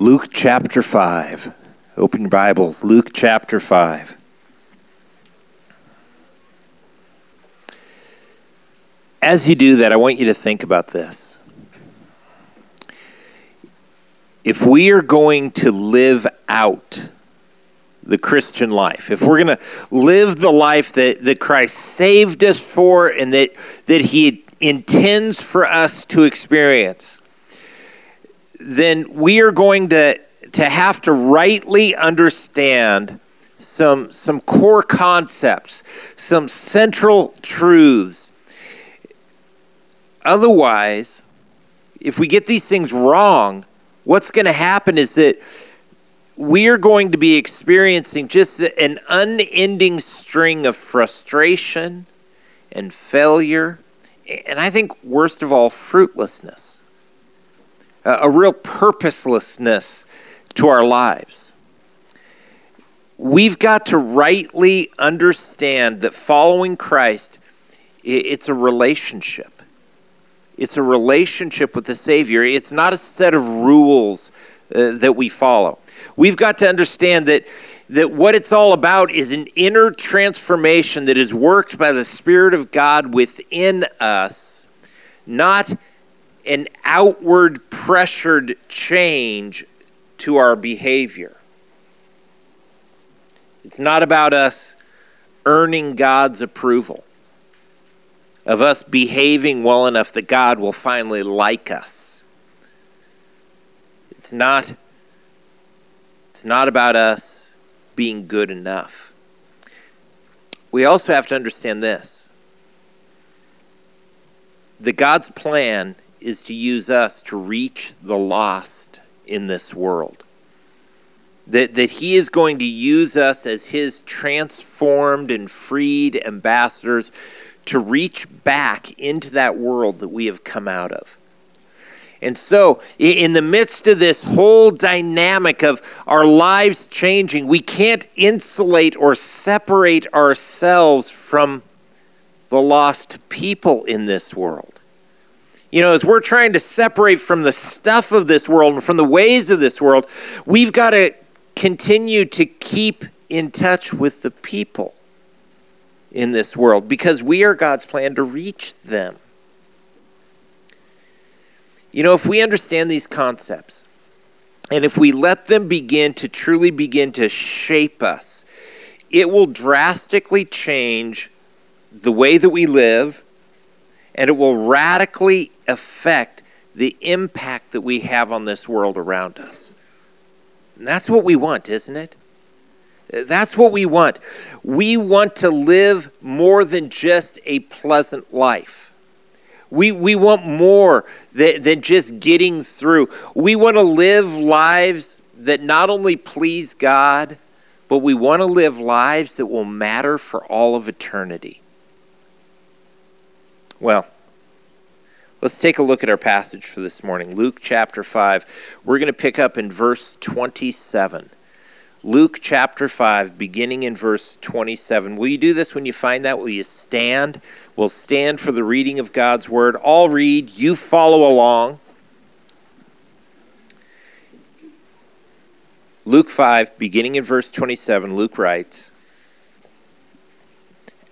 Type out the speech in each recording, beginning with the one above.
Luke chapter 5. Open your Bibles, Luke chapter 5. As you do that, I want you to think about this. If we are going to live out the Christian life, if we're going to live the life that, that Christ saved us for and that, that He intends for us to experience, then we are going to, to have to rightly understand some, some core concepts, some central truths. Otherwise, if we get these things wrong, what's going to happen is that we are going to be experiencing just an unending string of frustration and failure, and I think, worst of all, fruitlessness a real purposelessness to our lives. We've got to rightly understand that following Christ, it's a relationship. It's a relationship with the Savior. It's not a set of rules uh, that we follow. We've got to understand that, that what it's all about is an inner transformation that is worked by the Spirit of God within us, not an outward pressured change to our behavior. It's not about us earning God's approval, of us behaving well enough that God will finally like us. It's not, it's not about us being good enough. We also have to understand this that God's plan is to use us to reach the lost in this world. That, that he is going to use us as his transformed and freed ambassadors to reach back into that world that we have come out of. And so, in the midst of this whole dynamic of our lives changing, we can't insulate or separate ourselves from the lost people in this world. You know, as we're trying to separate from the stuff of this world and from the ways of this world, we've got to continue to keep in touch with the people in this world because we are God's plan to reach them. You know, if we understand these concepts and if we let them begin to truly begin to shape us, it will drastically change the way that we live and it will radically affect the impact that we have on this world around us. And that's what we want, isn't it? That's what we want. We want to live more than just a pleasant life. We, we want more than, than just getting through. We want to live lives that not only please God, but we want to live lives that will matter for all of eternity. Well, let's take a look at our passage for this morning Luke chapter 5. We're going to pick up in verse 27. Luke chapter 5, beginning in verse 27. Will you do this when you find that? Will you stand? We'll stand for the reading of God's word. I'll read, you follow along. Luke 5, beginning in verse 27, Luke writes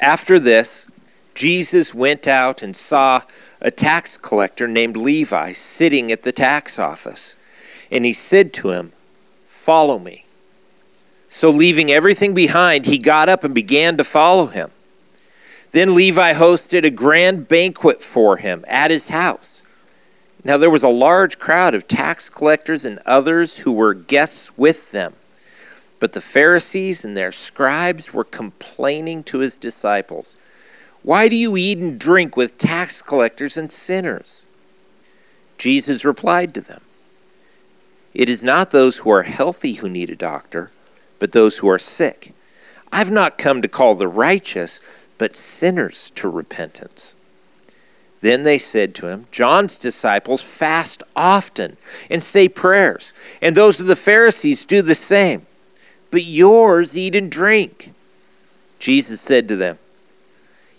After this, Jesus went out and saw a tax collector named Levi sitting at the tax office. And he said to him, Follow me. So, leaving everything behind, he got up and began to follow him. Then Levi hosted a grand banquet for him at his house. Now, there was a large crowd of tax collectors and others who were guests with them. But the Pharisees and their scribes were complaining to his disciples. Why do you eat and drink with tax collectors and sinners? Jesus replied to them, It is not those who are healthy who need a doctor, but those who are sick. I've not come to call the righteous, but sinners to repentance. Then they said to him, John's disciples fast often and say prayers, and those of the Pharisees do the same. But yours eat and drink. Jesus said to them,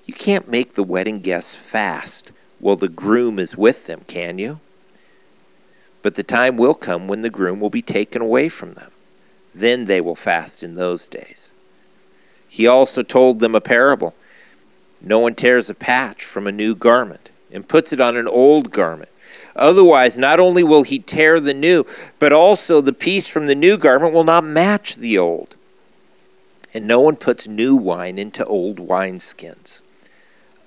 you can't make the wedding guests fast while the groom is with them, can you? But the time will come when the groom will be taken away from them. Then they will fast in those days. He also told them a parable. No one tears a patch from a new garment and puts it on an old garment. Otherwise, not only will he tear the new, but also the piece from the new garment will not match the old. And no one puts new wine into old wineskins.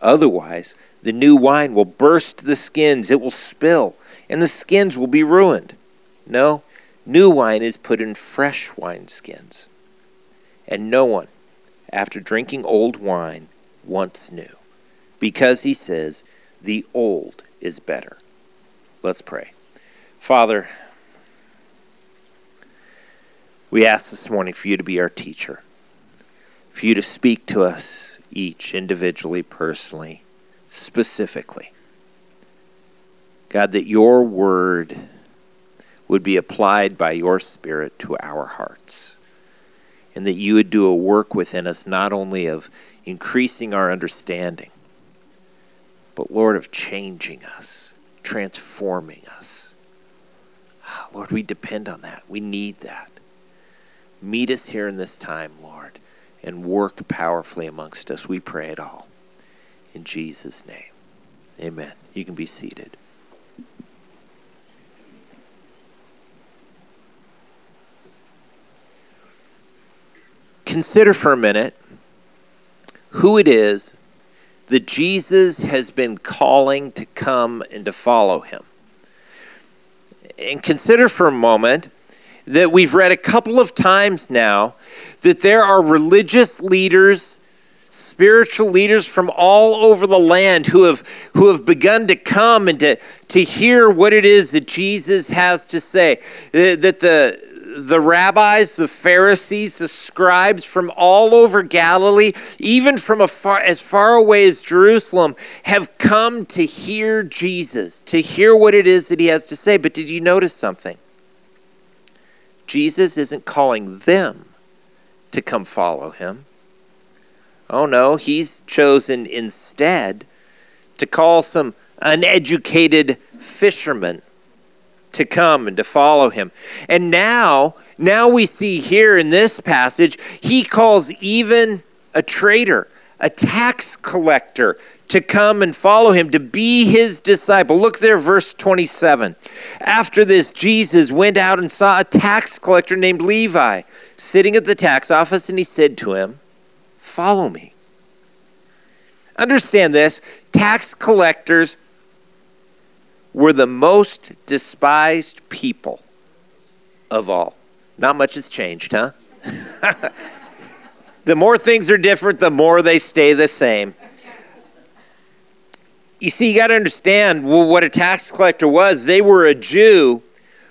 Otherwise, the new wine will burst the skins, it will spill, and the skins will be ruined. No, new wine is put in fresh wineskins. And no one, after drinking old wine, wants new, because he says, the old is better. Let's pray. Father, we ask this morning for you to be our teacher, for you to speak to us each individually, personally, specifically. God, that your word would be applied by your Spirit to our hearts, and that you would do a work within us not only of increasing our understanding, but Lord, of changing us transforming us. Ah, Lord, we depend on that. We need that. Meet us here in this time, Lord, and work powerfully amongst us. We pray it all. In Jesus' name. Amen. You can be seated. Consider for a minute who it is that Jesus has been calling to come and to follow him. And consider for a moment that we've read a couple of times now that there are religious leaders, spiritual leaders from all over the land who have who have begun to come and to to hear what it is that Jesus has to say. That the the rabbis, the Pharisees, the scribes from all over Galilee, even from far, as far away as Jerusalem, have come to hear Jesus, to hear what it is that he has to say. But did you notice something? Jesus isn't calling them to come follow him. Oh no, he's chosen instead to call some uneducated fishermen to come and to follow him. And now, now we see here in this passage, he calls even a traitor, a tax collector, to come and follow him, to be his disciple. Look there, verse 27. After this, Jesus went out and saw a tax collector named Levi sitting at the tax office, and he said to him, Follow me. Understand this tax collectors were the most despised people of all. Not much has changed, huh? the more things are different, the more they stay the same. You see, you got to understand what a tax collector was. They were a Jew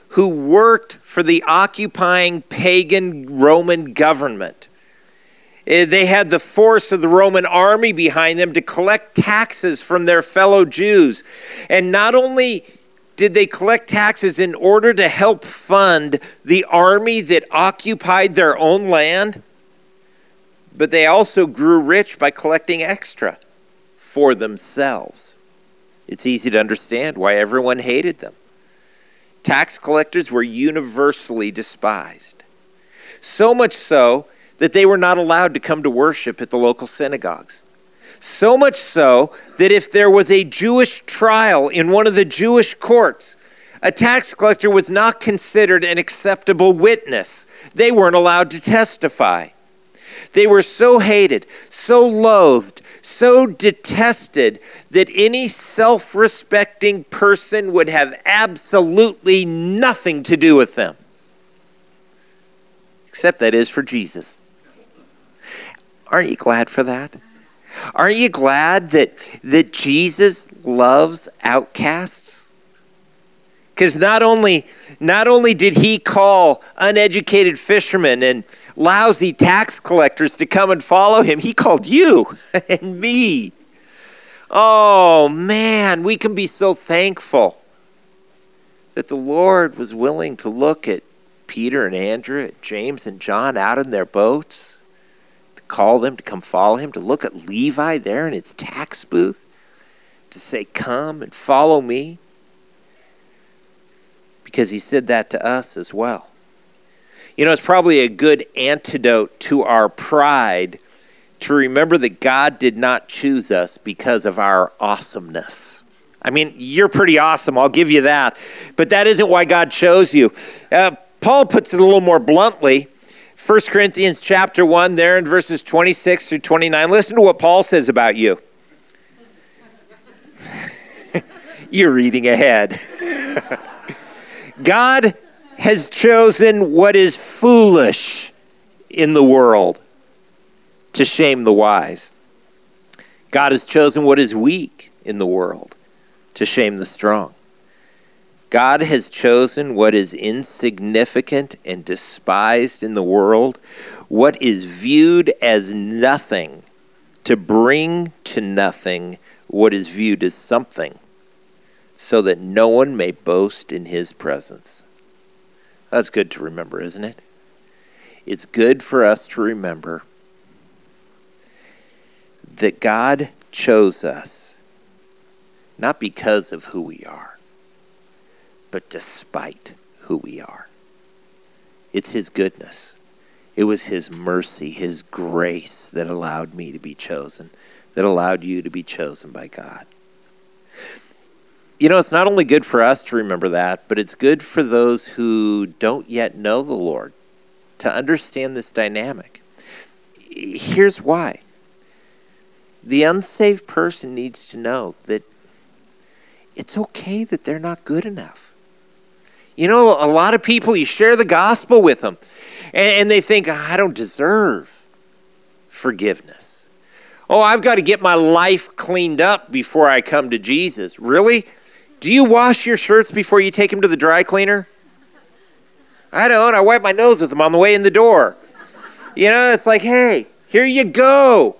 who worked for the occupying pagan Roman government. Eh, they had the force of the Roman army behind them to collect taxes from their fellow Jews. And not only did they collect taxes in order to help fund the army that occupied their own land, but they also grew rich by collecting extra for themselves. It's easy to understand why everyone hated them. Tax collectors were universally despised. So much so that they were not allowed to come to worship at the local synagogues. So much so that if there was a Jewish trial in one of the Jewish courts, a tax collector was not considered an acceptable witness. They weren't allowed to testify. They were so hated, so loathed, so detested that any self respecting person would have absolutely nothing to do with them. Except that is for Jesus. Aren't you glad for that? Aren't you glad that, that Jesus loves outcasts? Because not only, not only did he call uneducated fishermen and lousy tax collectors to come and follow him, he called you and me. Oh man, we can be so thankful that the Lord was willing to look at Peter and Andrew, at James and John out in their boats to call them to come follow him, to look at Levi there in his tax booth, to say, Come and follow me. because he said that to us as well. You know, it's probably a good antidote to our pride to remember that God did not choose us because of our awesomeness. I mean, you're pretty awesome, I'll give you that. But that isn't why God chose you. Uh, Paul puts it a little more bluntly. 1 Corinthians chapter 1, there in verses 26 through 29. Listen to what Paul says about you. you're reading ahead. God has chosen what is foolish in the world to shame the wise. God has chosen what is weak in the world to shame the strong. God has chosen what is insignificant and despised in the world, what is viewed as nothing, to bring to nothing what is viewed as something, so that no one may boast in his presence. That's good to remember, isn't it? It's good for us to remember that God chose us not because of who we are, but despite who we are. It's His goodness. It was His mercy, His grace that allowed me to be chosen, that allowed you to be chosen by God. You know, it's not only good for us to remember that, but it's good for those who don't yet know the Lord to understand this dynamic. Here's why the unsaved person needs to know that it's okay that they're not good enough. You know, a lot of people, you share the gospel with them, and, and they think, I don't deserve forgiveness. Oh, I've got to get my life cleaned up before I come to Jesus. Really? Do you wash your shirts before you take them to the dry cleaner? I don't. I wipe my nose with them on the way in the door. You know, it's like, hey, here you go.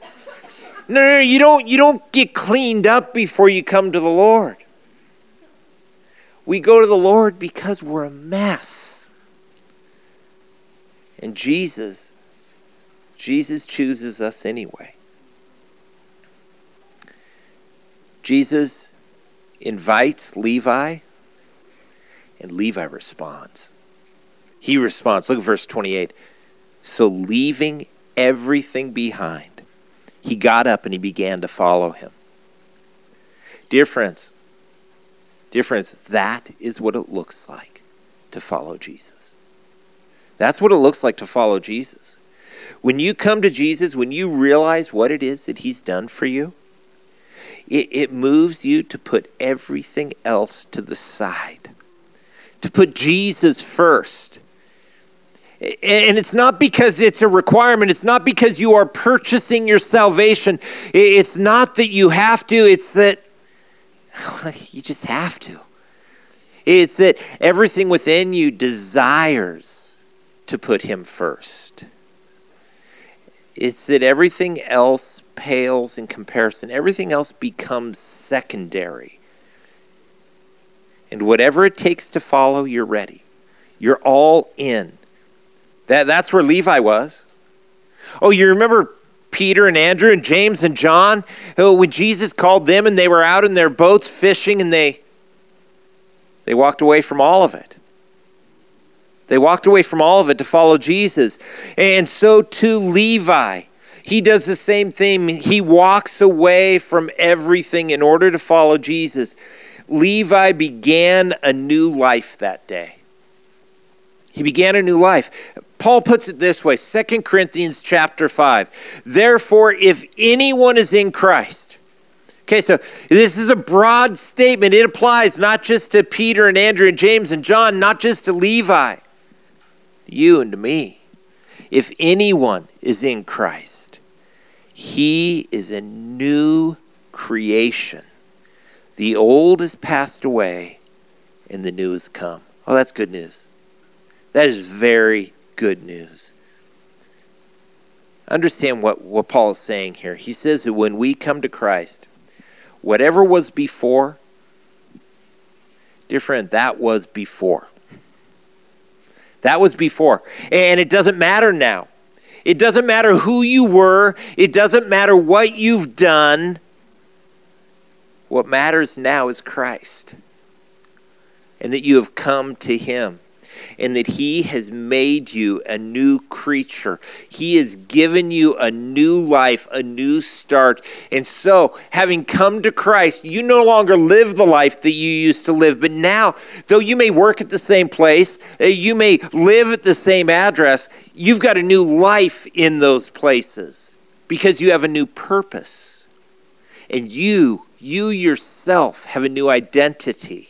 No, no, no, you don't you don't get cleaned up before you come to the Lord. We go to the Lord because we're a mess. And Jesus Jesus chooses us anyway. Jesus invites Levi and Levi responds. He responds. Look at verse 28. So leaving everything behind he got up and he began to follow him. Dear friends, dear friends, that is what it looks like to follow Jesus. That's what it looks like to follow Jesus. When you come to Jesus, when you realize what it is that he's done for you, it, it moves you to put everything else to the side, to put Jesus first and it's not because it's a requirement. It's not because you are purchasing your salvation. It's not that you have to. It's that you just have to. It's that everything within you desires to put Him first. It's that everything else pales in comparison, everything else becomes secondary. And whatever it takes to follow, you're ready. You're all in. That, that's where Levi was. Oh, you remember Peter and Andrew and James and John? Oh, when Jesus called them and they were out in their boats fishing and they they walked away from all of it. They walked away from all of it to follow Jesus. And so too Levi. He does the same thing. He walks away from everything in order to follow Jesus. Levi began a new life that day. He began a new life. Paul puts it this way 2 Corinthians chapter 5. Therefore, if anyone is in Christ, okay, so this is a broad statement. It applies not just to Peter and Andrew and James and John, not just to Levi, you and to me. If anyone is in Christ, he is a new creation. The old has passed away and the new has come. Oh, that's good news. That is very good news. Understand what, what Paul is saying here. He says that when we come to Christ, whatever was before, dear friend, that was before. That was before. And it doesn't matter now. It doesn't matter who you were, it doesn't matter what you've done. What matters now is Christ. and that you have come to him and that He has made you a new creature. He has given you a new life, a new start. And so, having come to Christ, you no longer live the life that you used to live. But now, though you may work at the same place, uh, you may live at the same address, you've got a new life in those places because you have a new purpose. And you, you yourself, have a new identity.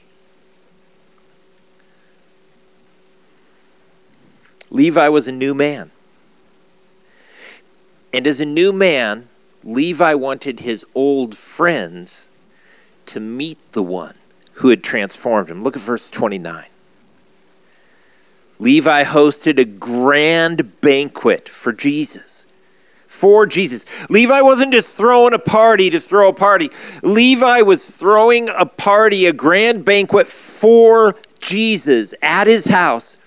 Levi was a new man. And as a new man, Levi wanted his old friends to meet the one who had transformed him. Look at verse 29. Levi hosted a grand banquet for Jesus. For Jesus. Levi wasn't just throwing a party to throw a party. Levi was throwing a party, a grand banquet for Jesus at his house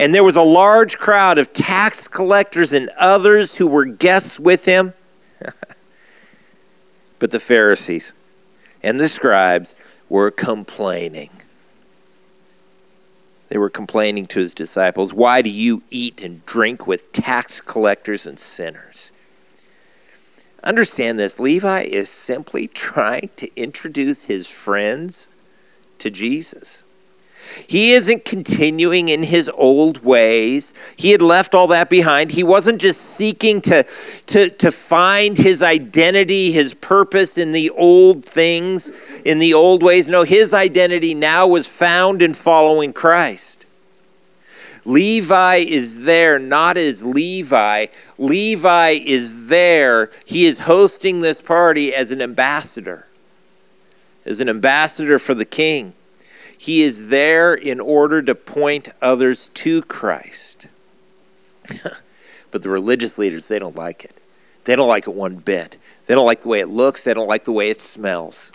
and there was a large crowd of tax collectors and others who were guests with him. but the Pharisees and the scribes were complaining. They were complaining to his disciples, Why do you eat and drink with tax collectors and sinners? Understand this Levi is simply trying to introduce his friends to Jesus. He isn't continuing in his old ways. He had left all that behind. He wasn't just seeking to, to, to find his identity, his purpose in the old things, in the old ways. No, his identity now was found in following Christ. Levi is there not as Levi. Levi is there. He is hosting this party as an ambassador, as an ambassador for the king. He is there in order to point others to Christ. but the religious leaders, they don't like it. They don't like it one bit. They don't like the way it looks, they don't like the way it smells.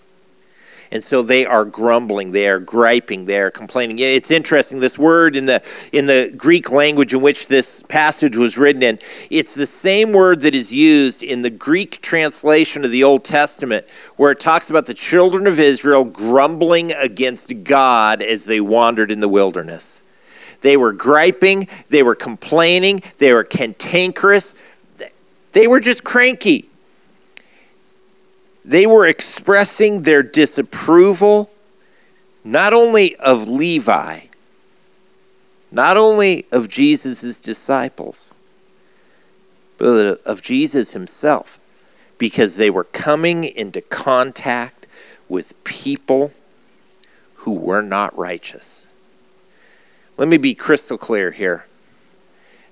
And so they are grumbling, they are griping, they are complaining. It's interesting, this word in the in the Greek language in which this passage was written in, it's the same word that is used in the Greek translation of the Old Testament, where it talks about the children of Israel grumbling against God as they wandered in the wilderness. They were griping, they were complaining, they were cantankerous, they were just cranky. They were expressing their disapproval not only of Levi, not only of Jesus' disciples, but of Jesus himself, because they were coming into contact with people who were not righteous. Let me be crystal clear here.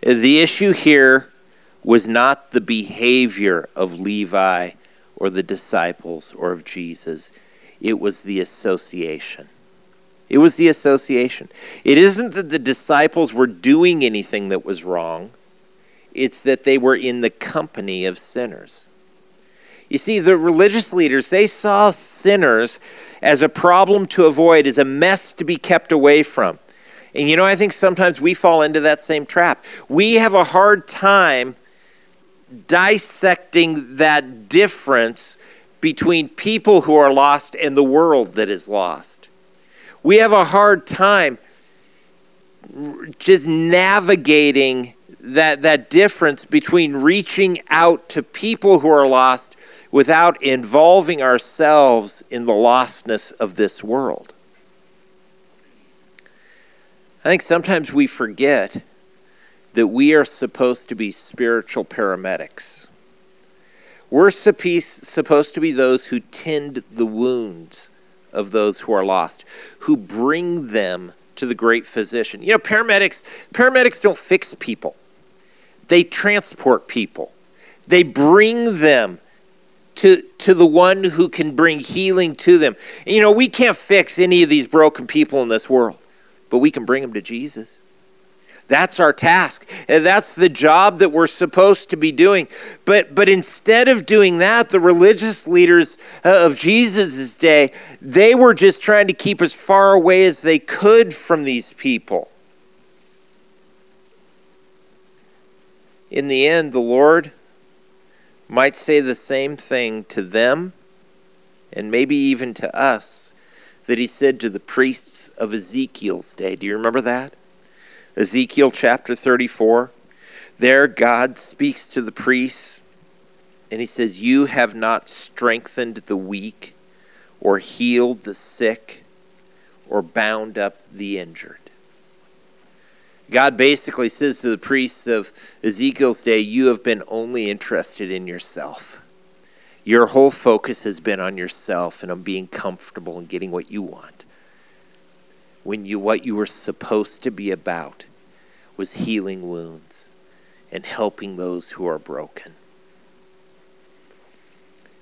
The issue here was not the behavior of Levi or the disciples or of Jesus. It was the association. It was the association. It isn't that the disciples were doing anything that was wrong, it's that they were in the company of sinners. You see, the religious leaders, they saw sinners as a problem to avoid, as a mess to be kept away from. And you know, I think sometimes we fall into that same trap. We have a hard time dissecting that difference between people who are lost and the world that is lost. We have a hard time just navigating that, that difference between reaching out to people who are lost without involving ourselves in the lostness of this world. I think sometimes we forget that we are supposed to be spiritual paramedics. We're supposed to be those who tend the wounds of those who are lost, who bring them to the great physician. You know, paramedics paramedics don't fix people. They transport people. They bring them to, to the one who can bring healing to them. You know, we can't fix any of these broken people in this world, but we can bring them to Jesus. That's our task. That's the job that we're supposed to be doing. But, but instead of doing that, the religious leaders uh, of Jesus' day, they were just trying to keep as far away as they could from these people. In the end, the Lord might say the same thing to them and maybe even to us that he said to the priests priests of Ezekiel's day. Do you remember that? Ezekiel chapter 34. There, God speaks to the priests, and he says, You have not strengthened the weak, or healed the sick, or bound up the injured. God basically says to the priests of Ezekiel's day, You have been only interested in yourself. Your whole focus has been on yourself and on being comfortable and getting what you want. When you what you were supposed to be about was healing wounds and helping those who are broken.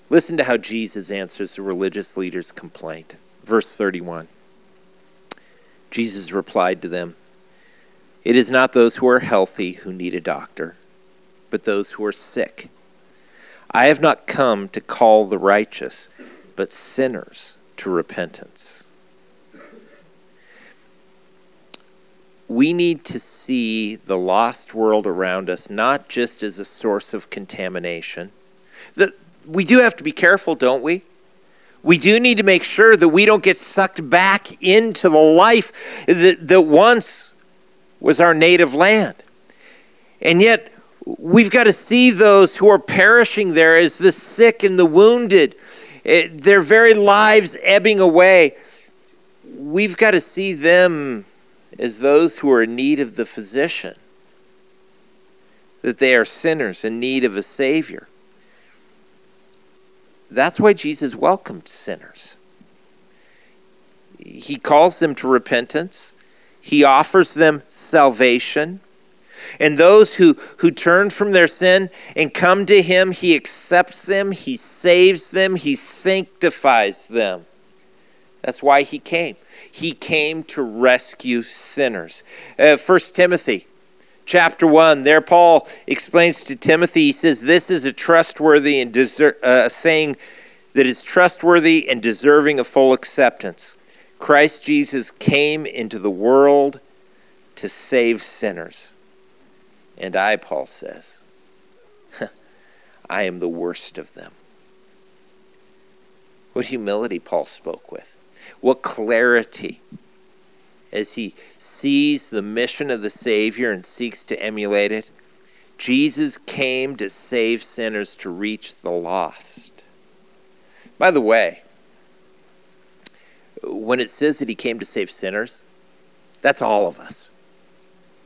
Listen to how Jesus answers the religious leaders' complaint. Verse 31. Jesus replied to them, It is not those who are healthy who need a doctor, but those who are sick. I have not come to call the righteous, but sinners to repentance. We need to see the lost world around us not just as a source of contamination. We do have to be careful, don't we? We do need to make sure that we don't get sucked back into the life that, that once was our native land. And yet, we've got to see those who are perishing there as the sick and the wounded, eh, their very lives ebbing away. We've got to see them as those who are in need of the physician, that they are sinners in need of a Savior. That's why Jesus welcomed sinners. He calls them to repentance, He offers them salvation. And those who, who turn from their sin and come to Him, He accepts them, He saves them, He sanctifies them. That's why He came. He came to rescue sinners. Uh, 1 Timothy chapter 1, there Paul explains to Timothy, he says, This is a trustworthy and deser- uh, saying that is trustworthy and deserving of full acceptance. Christ Jesus came into the world to save sinners. And I, Paul says, I am the worst of them. What humility Paul spoke with. What clarity as he sees the mission of the Savior and seeks to emulate it. Jesus came to save sinners to reach the lost. By the way, when it says that he came to save sinners, that's all of us.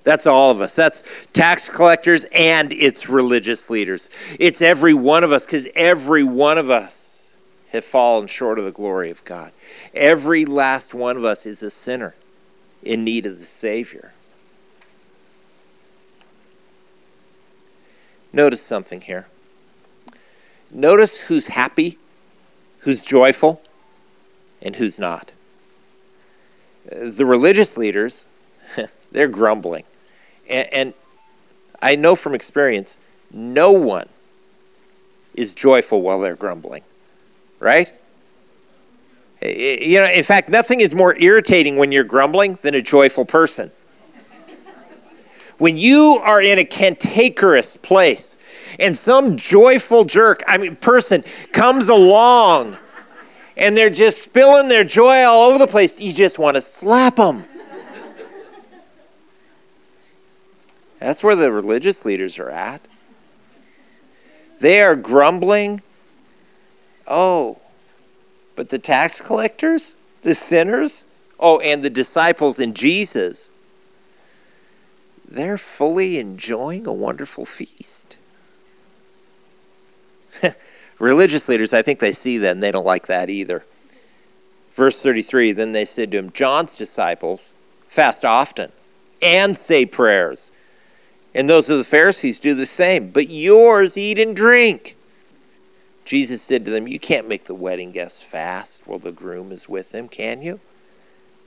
That's all of us. That's tax collectors and it's religious leaders. It's every one of us because every one of us have fallen short of the glory of God. Every last one of us is a sinner in need of the Savior. Notice something here. Notice who's happy, who's joyful, and who's not. The religious leaders, they're grumbling. And, and I know from experience, no one is joyful while they're grumbling, right? Eh, eh, you know, in fact, nothing is more irritating when you're grumbling than a joyful person. When you are in a cantankerous place and some joyful jerk, I mean, person comes along and they're just spilling their joy all over the place, you just want to slap them. That's where the religious leaders are at. They are grumbling. Oh, but the tax collectors, the sinners, oh, and the disciples and Jesus, they're fully enjoying a wonderful feast. religious leaders, I think they see that and they don't like that either. Verse 33 Then they said to him, John's disciples fast often and say prayers and those of the Pharisees do the same. But yours eat and drink. Jesus said to them, You can't make the wedding guests fast while the groom is with them, can you?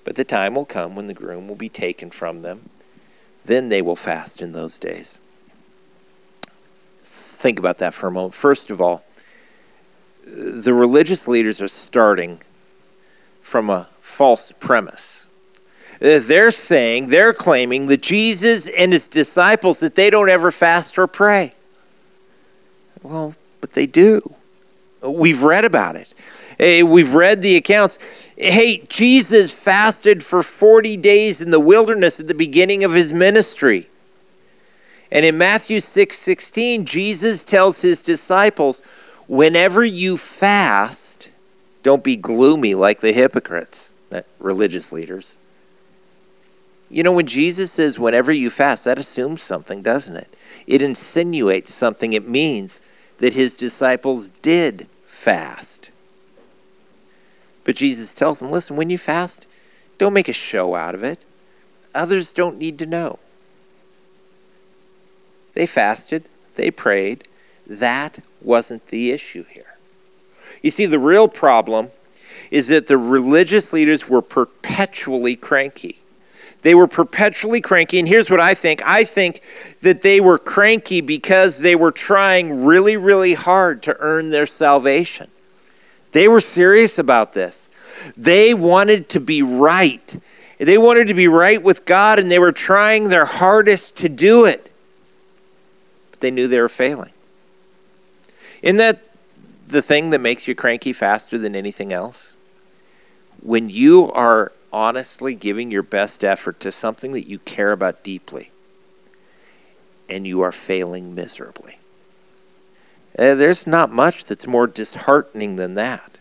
But the time will come when the groom will be taken from them. Then they will fast in those days. Think about that for a moment. First of all, the religious leaders are starting from a false premise uh, they're saying, they're claiming that Jesus and his disciples, that they don't ever fast or pray. Well, but they do. We've read about it. Uh, we've read the accounts. Hey, Jesus fasted for 40 days in the wilderness at the beginning of his ministry. And in Matthew 6 16, Jesus tells his disciples, Whenever you fast, don't be gloomy like the hypocrites, religious leaders. You know, when Jesus says, Whenever you fast, that assumes something, doesn't it? It insinuates something. It means that his disciples did fast. But Jesus tells them, listen, when you fast, don't make a show out of it. Others don't need to know. They fasted, they prayed. That wasn't the issue here. You see, the real problem is that the religious leaders were perpetually cranky. They were perpetually cranky. And here's what I think I think that they were cranky because they were trying really, really hard to earn their salvation. They were serious about this. They wanted to be right. They wanted to be right with God, and they were trying their hardest to do it. But they knew they were failing. Isn't that the thing that makes you cranky faster than anything else? When you are honestly giving your best effort to something that you care about deeply, and you are failing miserably. Uh, there's not much that's more disheartening than that.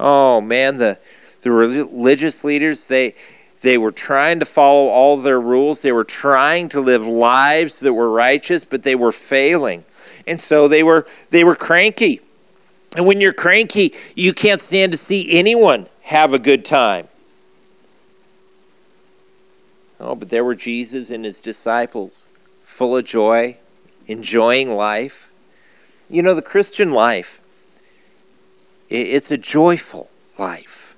Oh man, the the religious leaders they they were trying to follow all their rules. They were trying to live lives that were righteous, but they were failing. And so they were they were cranky. And when you're cranky, you can't stand to see anyone have a good time. Oh, but there were Jesus and his disciples, full of joy, enjoying life. You know, the Christian life it's a joyful life.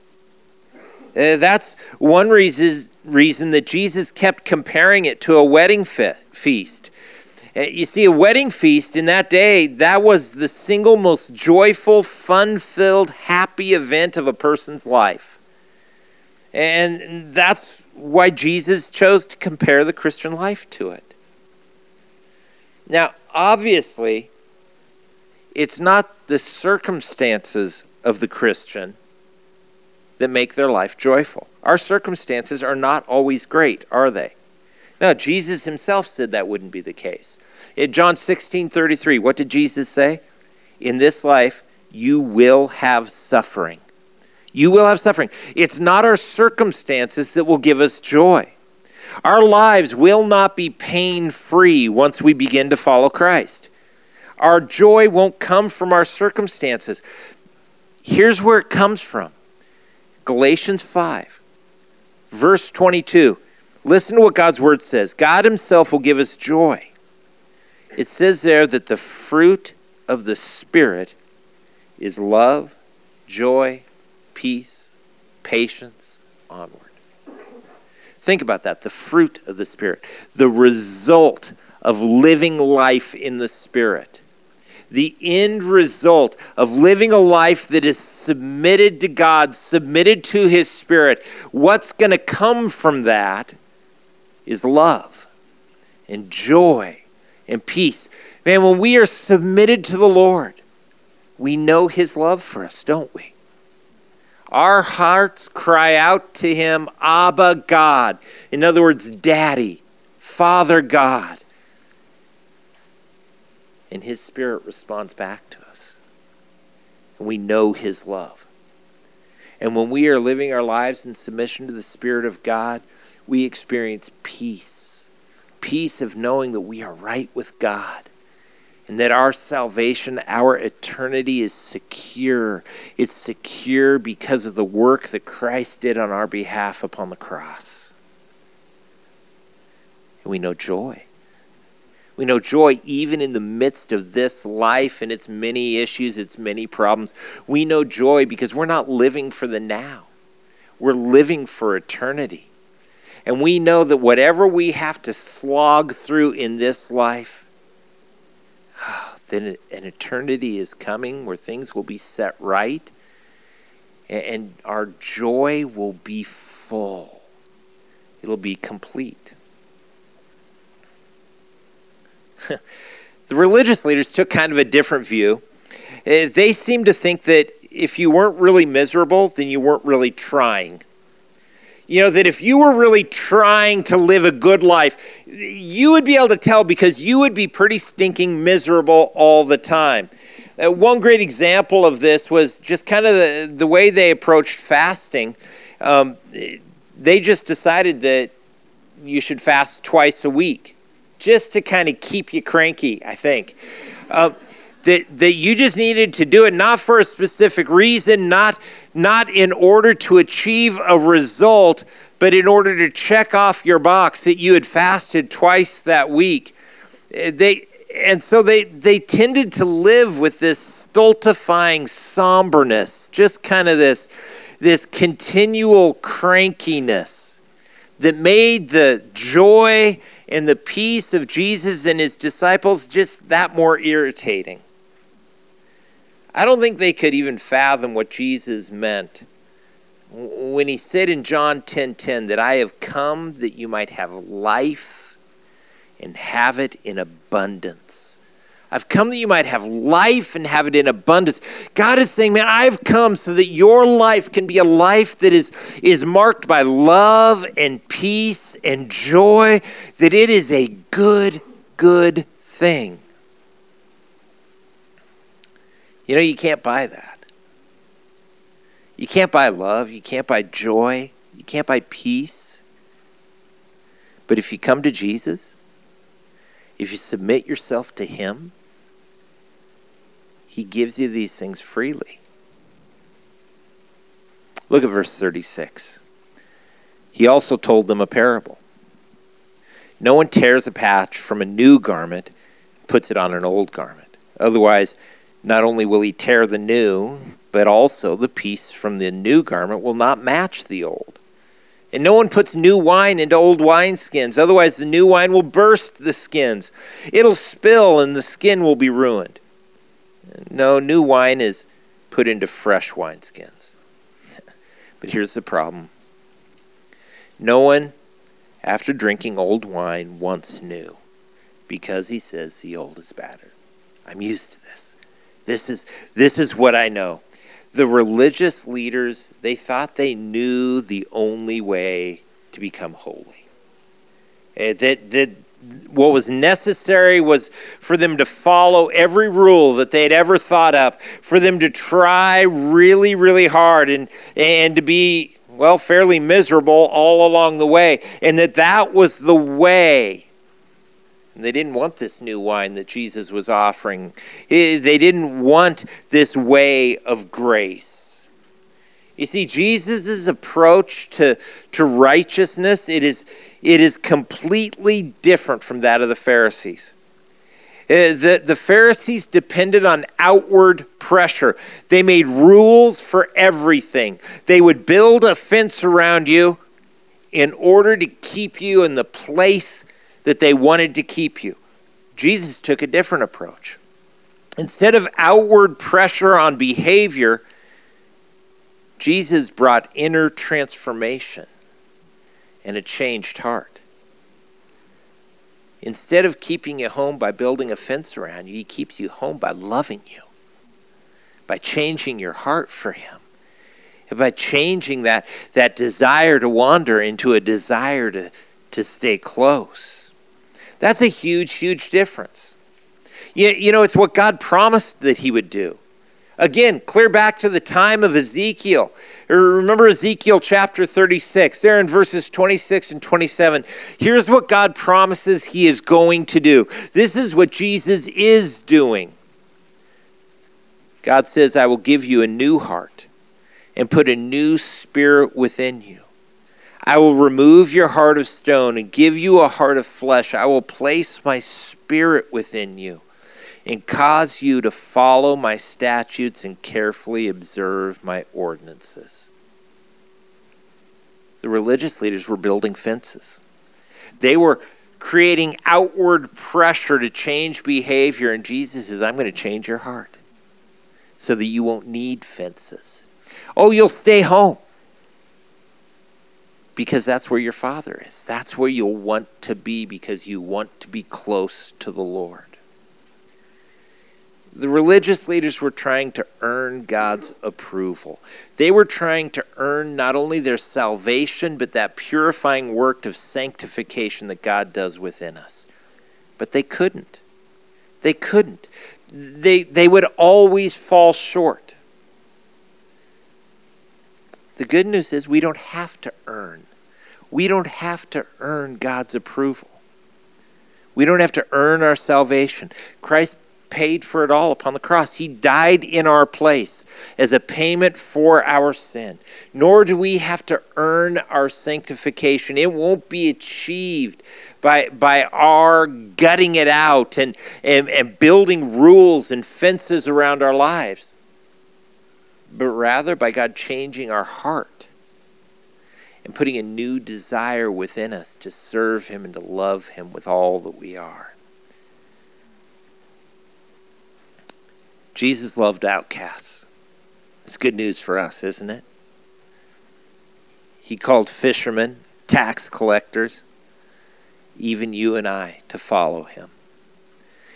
Uh, that's one reason, reason that Jesus kept comparing it to a wedding fe- feast. Uh, you see, a wedding feast in that day, that was the single most joyful, fun filled, happy event of a person's life. And that's why Jesus chose to compare the Christian life to it. Now, obviously, it's not the circumstances of the Christian that make their life joyful. Our circumstances are not always great, are they? Now, Jesus himself said that wouldn't be the case. In John 16 33, what did Jesus say? In this life, you will have suffering. You will have suffering. It's not our circumstances that will give us joy. Our lives will not be pain free once we begin to follow Christ. Our joy won't come from our circumstances. Here's where it comes from Galatians 5, verse 22. Listen to what God's word says God Himself will give us joy. It says there that the fruit of the Spirit is love, joy, peace, patience, onward. Think about that the fruit of the Spirit, the result of living life in the Spirit the end result of living a life that is submitted to God, submitted to His Spirit, what's going to come from that is love and joy and peace. Man, when we are submitted to the Lord, we know His love for us, don't we? Our hearts cry out to Him, Abba God. In other words, Daddy, Father God and His Spirit responds back to us. And we know His love. And when we are living our lives in submission to the Spirit of God, we experience peace. Peace of knowing that we are right with God and that our salvation, our eternity is secure. It's secure because of the work that Christ did on our behalf upon the cross. And we know joy. We know joy even in the midst of this life and its many issues, its many problems. We know joy because we're not living for the now, we're living for eternity. And we know that whatever we have to slog through in this life, then an eternity is coming where things will be set right and our joy will be full. It'll be complete. the religious leaders took kind of a different view. Uh, they seemed to think that if you weren't really miserable, then you weren't really trying. You know, that if you were really trying to live a good life, you would be able to tell because you would be pretty stinking miserable all the time. Uh, one great example of this was just kind of the, the way they approached fasting. Um, they just decided that you should fast twice a week just to kind of keep you cranky, I think. Uh, that, that you just needed to do it not for a specific reason, not, not in order to achieve a result, but in order to check off your box that you had fasted twice that week. Uh, they, and so they, they tended to live with this stultifying somberness, just kind of this, this continual crankiness that made the joy and the peace of Jesus and his disciples just that more irritating. I don't think they could even fathom what Jesus meant when he said in John 10:10 10, 10, that I have come that you might have life and have it in abundance. I've come that you might have life and have it in abundance. God is saying, man, I've come so that your life can be a life that is, is marked by love and peace and joy, that it is a good, good thing. You know, you can't buy that. You can't buy love. You can't buy joy. You can't buy peace. But if you come to Jesus, if you submit yourself to Him, He gives you these things freely. Look at verse 36. He also told them a parable. No one tears a patch from a new garment, puts it on an old garment. Otherwise, not only will he tear the new, but also the piece from the new garment will not match the old. And no one puts new wine into old wineskins, otherwise, the new wine will burst the skins. It'll spill, and the skin will be ruined. No, new wine is put into fresh wineskins. but here's the problem no one, after drinking old wine, wants new, because he says the old is better. I'm used to this. This is, this is what I know. The religious leaders, they thought they knew the only way to become holy. Uh, that, that what was necessary was for them to follow every rule that they had ever thought up, for them to try really, really hard and, and to be, well, fairly miserable all along the way. And that that was the way they didn't want this new wine that Jesus was offering. They didn't want this way of grace. You see, Jesus' approach to, to righteousness, it is, it is completely different from that of the Pharisees. Uh, the, the Pharisees depended on outward pressure. They made rules for everything. They would build a fence around you in order to keep you in the place that they wanted to keep you. Jesus took a different approach. Instead of outward pressure on behavior, Jesus brought inner transformation and a changed heart. Instead of keeping you home by building a fence around you, he keeps you home by loving you, by changing your heart for him, and by changing that, that desire to wander into a desire to, to stay close. That's a huge, huge difference. You, you know, it's what God promised that He would do. Again, clear back to the time of Ezekiel. Er, remember Ezekiel chapter 36, there in verses 26 and 27. Here's what God promises He is going to do. This is what Jesus is doing. God says, I will give you a new heart and put a new spirit within you. I will remove your heart of stone and give you a heart of flesh. I will place my spirit within you and cause you to follow my statutes and carefully observe my ordinances. The religious leaders were building fences. They were creating outward pressure to change behavior, and Jesus says, I'm going to change your heart so that you won't need fences. Oh, you'll stay home because that's where your Father is. That's where you'll want to be because you want to be close to the Lord. The religious leaders were trying to earn God's approval. They were trying to earn not only their salvation, but that purifying work of sanctification that God does within us. But they couldn't. They couldn't. They, they would always fall short. The good news is we don't have to earn. We don't have to earn God's approval. We don't have to earn our salvation. Christ paid for it all upon the cross. He died in our place as a payment for our sin. Nor do we have to earn our sanctification. It won't be achieved by, by our gutting it out and, and, and building rules and fences around our lives, but rather by God changing our heart and putting a new desire within us to serve Him and to love Him with all that we are. Jesus loved outcasts. It's good news for us, isn't it? He called fishermen, tax collectors, even you and I, to follow him.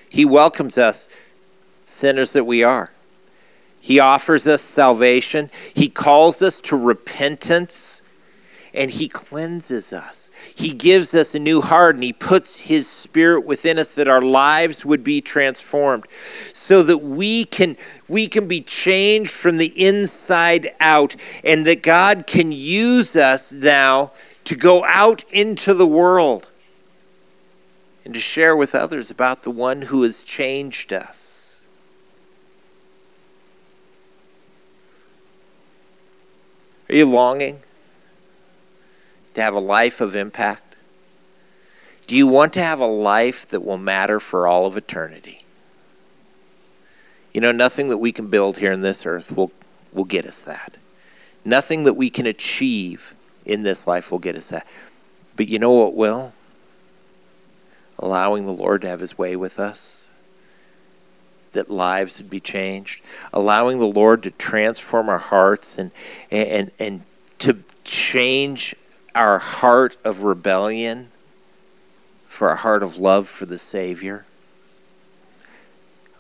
He welcomes us, sinners that we are. He offers us salvation. He calls us to repentance, and he cleanses us. He gives us a new heart and He puts His Spirit within us that our lives would be transformed so that we can, we can be changed from the inside out and that God can use us now to go out into the world and to share with others about the one who has changed us. Are you longing? to have a life of impact? Do you want to have a life that will matter for all of eternity? You know, nothing that we can build here in this earth will, will get us that. Nothing that we can achieve in this life will get us that. But you know what will? Allowing the Lord to have his way with us, that lives would be changed, allowing the Lord to transform our hearts and, and, and to change our heart of rebellion for a heart of love for the Savior,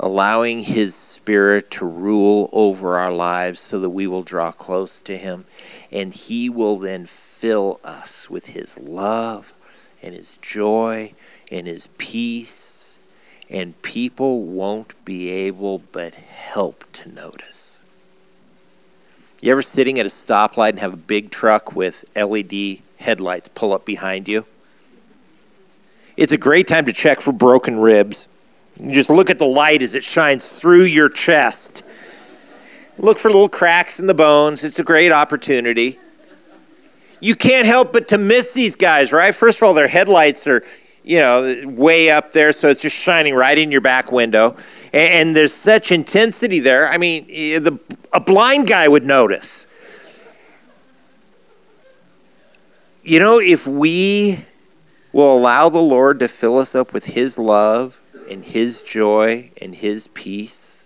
allowing His Spirit to rule over our lives so that we will draw close to Him, and He will then fill us with His love and His joy and His peace, and people won't be able but help to notice. You ever sitting at a stoplight and have a big truck with LED headlights pull up behind you. It's a great time to check for broken ribs. You just look at the light as it shines through your chest. Look for little cracks in the bones. It's a great opportunity. You can't help but to miss these guys, right? First of all, their headlights are, you know, way up there, so it's just shining right in your back window. And, and there's such intensity there. I mean, the, a blind guy would notice. You know, if we will allow the Lord to fill us up with His love and His joy and His peace,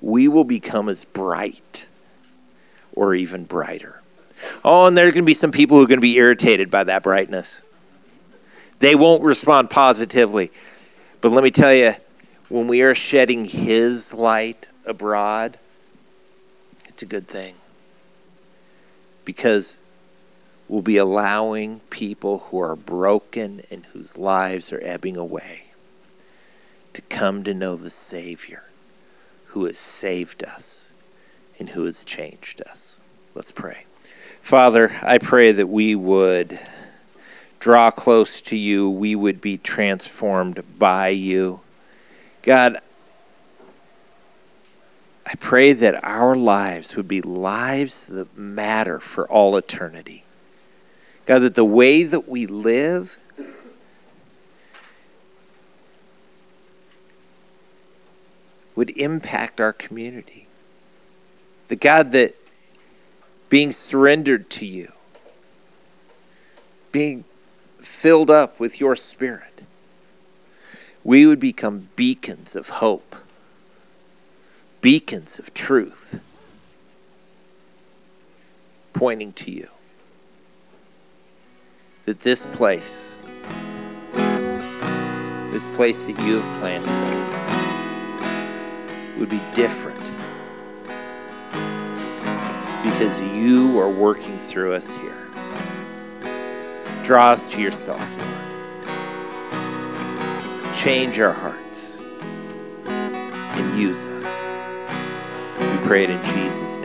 we will become as bright or even brighter. Oh, and there's going to be some people who are going to be irritated by that brightness. They won't respond positively. But let me tell you, when we are shedding His light abroad, it's a good thing. Because we'll be allowing people who are broken and whose lives are ebbing away to come to know the Savior who has saved us and who has changed us. Let's pray. Father, I pray that we would draw close to you, we would be transformed by you. God, I pray that our lives would be lives that matter for all eternity. God, that the way that we live would impact our community. The God that being surrendered to you, being filled up with your spirit, we would become beacons of hope, beacons of truth, pointing to you that this place, this place that you have planted us, would be different because you are working through us here. Draw us to yourself, Lord. Change our hearts and use us. We pray it in Jesus' name.